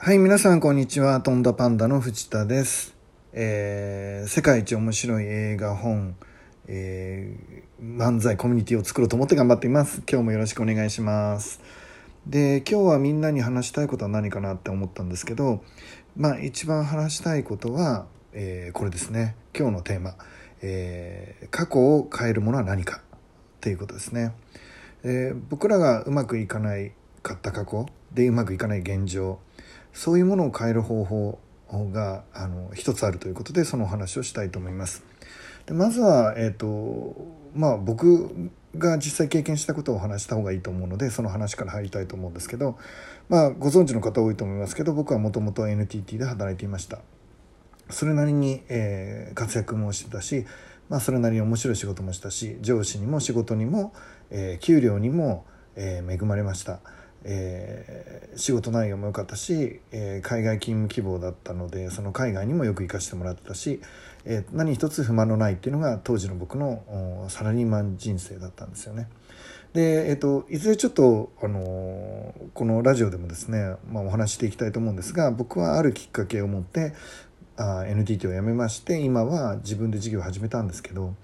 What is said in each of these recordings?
はい、皆さんこんにちは。とんだパンダの藤田です。えー世界一面白い映画本、えー漫才コミュニティを作ろうと思って頑張っています。今日もよろしくお願いします。で、今日はみんなに話したいことは何かなって思ったんですけど、まあ一番話したいことは、えーこれですね。今日のテーマ、えー過去を変えるものは何かっていうことですね。え僕らがうまくいかないかった過去でうまくいかない現状そういうものを変える方法があの一つあるということでそのお話をしたいと思います。でまずは、えーとまあ、僕が実際経験したことをお話した方がいいと思うのでその話から入りたいと思うんですけど、まあ、ご存知の方多いと思いますけど僕はもともと NTT で働いていました。それなりに、えー活躍もしてたし、まあ、それなりに面白い仕事もしたし上司にも仕事にも、えー給料にも、えー恵まれました、えー仕事内容も良かったし、えー海外勤務希望だったのでその海外にもよく行かせてもらってたし、えー何一つ不満のないっていうのが当時の僕のサラリーマン人生だったんですよね。で、えっと、いずれちょっと、あのーこのラジオでもですね、まあ、お話ししていきたいと思うんですが僕はあるきっかけを持ってあ NTT を辞めまして今は自分で事業を始めたんですけど、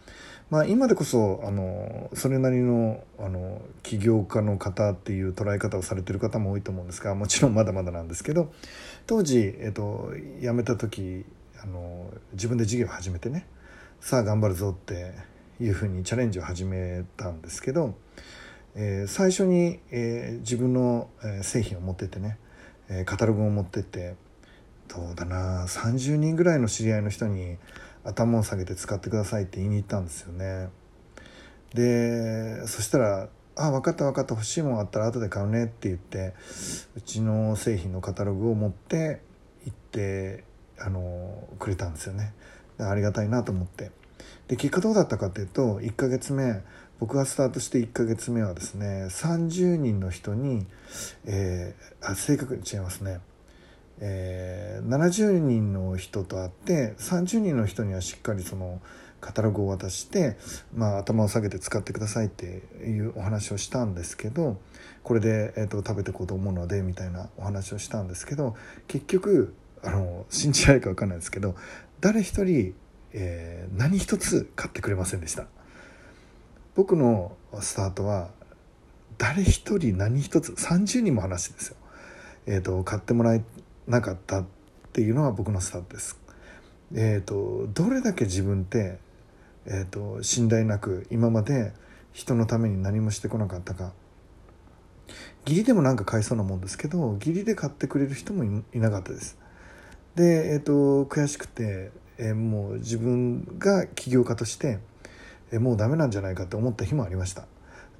まあ、今でこそあのそれなりのあの起業家の方っていう捉え方をされてる方も多いと思うんですがもちろんまだまだなんですけど当時、えっと、辞めた時あの自分で事業を始めてねさあ頑張るぞっていうふうにチャレンジを始めたんですけど、えー最初に、えー自分の、製品を持ってってね、カタログを持ってってどうだな30人ぐらいの知り合いの人に頭を下げて使ってくださいって言いに行ったんですよね。でそしたら「あ分かった分かった欲しいもんあったら後で買うね」って言ってうちの製品のカタログを持って行ってあのくれたんですよね。ありがたいなと思って。で結果どうだったかっていうと1ヶ月目僕がスタートして1ヶ月目はですね30人の人に、えーあ正確に違いますね。えー70人の人と会って30人の人にはしっかりそのカタログを渡して、まあ、頭を下げて使ってくださいっていうお話をしたんですけどこれで、えー、と食べていこうと思うのでみたいなお話をしたんですけど結局あの信じられるか分かんないですけど誰一人、えー何一つ買ってくれませんでした。僕のスタートは誰一人何一つ30人も話してですよ。えー、と買ってもらえなかったっていうのは僕のスタートです。えー、とどれだけ自分って、えー、と信頼なく今まで人のために何もしてこなかったか義理でもなんか買いそうなもんですけど義理で買ってくれる人もいいなかったです。で、えー、と悔しくて、えーもう自分が起業家として、えーもうダメなんじゃないかって思った日もありました。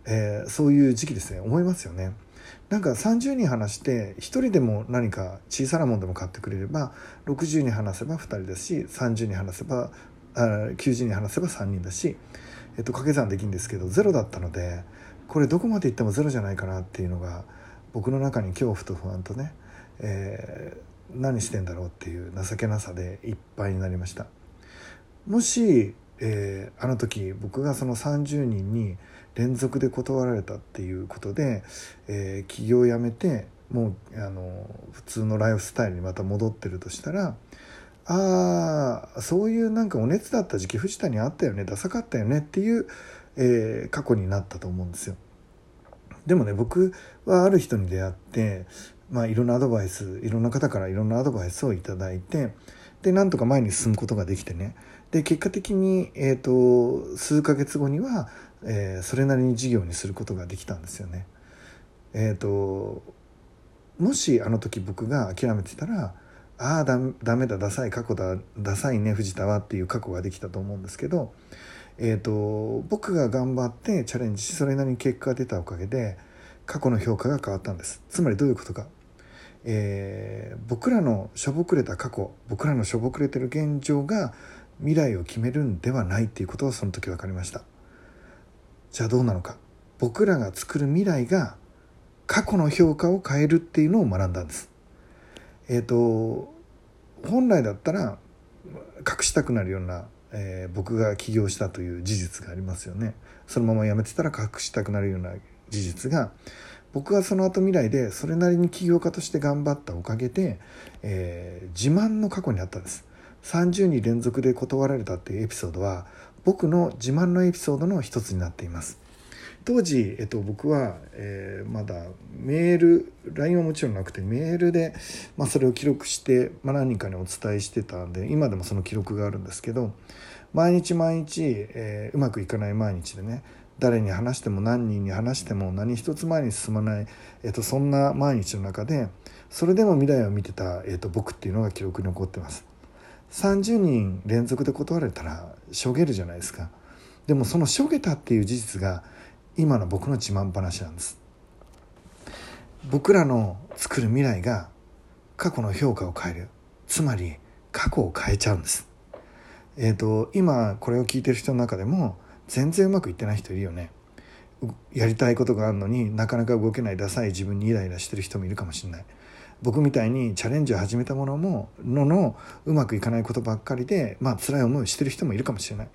えーそういう時期ですね思いますよね。なんか30人話して1人でも何か小さなもんでも買ってくれれば60人話せば2人だし30人話せばあ90人話せば3人だし、えっと、掛け算できるんですけどゼロだったのでこれどこまでいってもゼロじゃないかなっていうのが僕の中に恐怖と不安とね、えー何してんだろうっていう情けなさでいっぱいになりました。もし、えーあの時僕がその30人に連続で断られたっていうことで、えー起業を辞めてもうあの普通のライフスタイルにまた戻ってるとしたらああそういうなんかお熱だった時期藤田にあったよねダサかったよねっていう、えー過去になったと思うんですよ。でもね僕はある人に出会って、まあ、いろんなアドバイスいろんな方からいろんなアドバイスをいただいてでなんとか前に進むことができてねで結果的に、えー、と数ヶ月後には、えーそれなりに事業にすることができたんですよね。えー、ともしあの時僕が諦めてたら「ああだダメだダサい過去だダサいね藤田は」っていう過去ができたと思うんですけど、えー、と僕が頑張ってチャレンジしそれなりに結果が出たおかげで過去の評価が変わったんです。つまりどういうことか、えー僕らのしょぼくれた過去僕らのしょぼくれてる現状が未来を決めるんではないっていうことはその時分かりました。じゃあどうなのか。僕らが作る未来が過去の評価を変えるっていうのを学んだんです。えっ、と本来だったら隠したくなるような、えー僕が起業したという事実がありますよね。そのまま辞めてたら隠したくなるような事実が僕がその後未来でそれなりに起業家として頑張ったおかげで、えー、自慢の過去にあったんです。30人連続で断られたっていうエピソードは僕の自慢のエピソードの一つになっています。当時、えっと、僕は、えー、まだメール LINE はもちろんなくてメールで、まあ、それを記録して、まあ、何人かにお伝えしてたんで今でもその記録があるんですけど毎日毎日、えー、うまくいかない毎日でね誰に話しても何人に話しても何一つ前に進まない、えーと、そんな毎日の中でそれでも未来を見てた、えーと、僕っていうのが記録に残ってます。30人連続で断られたらしょげるじゃないですか。でもそのしょげたっていう事実が今の僕の自慢話なんです。僕らの作る未来が過去の評価を変える。つまり過去を変えちゃうんです。えっ、ー、と今これを聞いてる人の中でも全然うまくいってない人いるよね。やりたいことがあるのになかなか動けないダサい自分にイライラしてる人もいるかもしれない。僕みたいにチャレンジを始めたものもののうまくいかないことばっかりでまあ辛い思いをしてる人もいるかもしれない。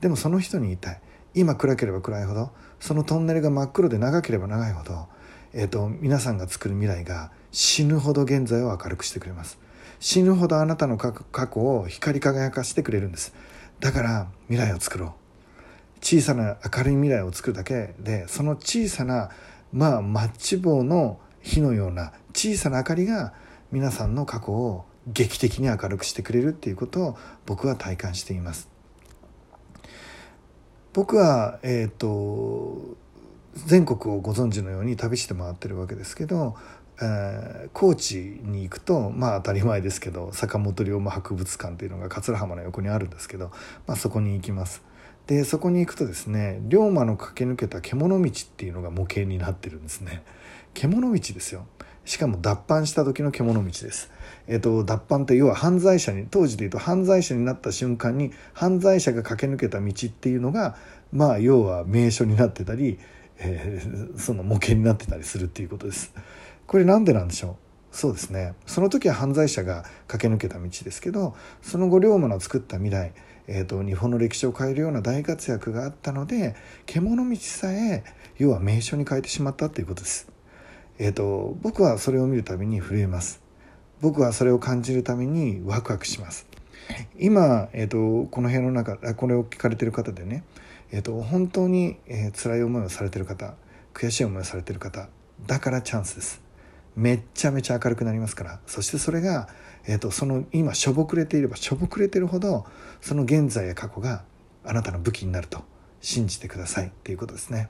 でもその人に言いたい。今暗ければ暗いほどそのトンネルが真っ黒で長ければ長いほど、えーと、皆さんが作る未来が死ぬほど現在を明るくしてくれます。死ぬほどあなたの過去を光り輝かしてくれるんです。だから未来を作ろう。小さな明るい未来を作るだけでその小さなまあマッチ棒の火のような小さな明かりが皆さんの過去を劇的に明るくしてくれるっていうことを僕は体感しています僕はえっ、ー、と全国をご存知のように旅して回ってるわけですけど、えー、高知に行くとまあ当たり前ですけど坂本龍馬博物館っていうのが桂浜の横にあるんですけど、まあ、そこに行きます。でそこに行くとですね龍馬の駆け抜けた獣道っていうのが模型になってるんですね獣道ですよしかも脱藩した時の獣道です。えっ、と、脱藩って要は犯罪者に、当時で言うと犯罪者になった瞬間に犯罪者が駆け抜けた道っていうのが、まあ要は名所になってたり、えー、その模型になってたりするっていうことです。これなんでなんでしょう？そうですね。その時は犯罪者が駆け抜けた道ですけど、その後龍馬の作った未来、えーと、日本の歴史を変えるような大活躍があったので獣道さえ要は名所に変えてしまったということです。えーと、僕はそれを見るたびに震えます。僕はそれを感じるためにワクワクします。今、えーと、この部屋の中これを聞かれてる方でね、えーと、本当に、えー、辛い思いをされてる方悔しい思いをされてる方だからチャンスです。めっちゃめちゃ明るくなりますから。そしてそれが、えー、とその今しょぼくれていればしょぼくれてるほどその現在や過去があなたの武器になると信じてくださいっていうことですね。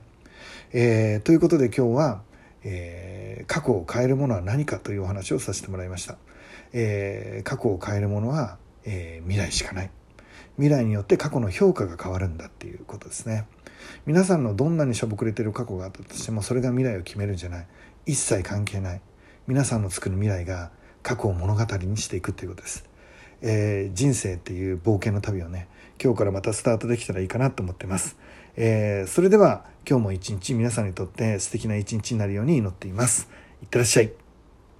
えー、ということで今日はえー、過去を変えるものは何かというお話をさせてもらいました、えー、過去を変えるものは、えー、未来しかない。未来によって過去の評価が変わるんだっていうことですね。皆さんのどんなにしょぼくれてる過去があったとしてもそれが未来を決めるんじゃない。一切関係ない。皆さんの作る未来が過去を物語にしていくっていうことです、えー、人生っていう冒険の旅をね今日からまたスタートできたらいいかなと思ってます、えー、それでは今日も一日皆さんにとって素敵な一日になるように祈っています。いってらっしゃい。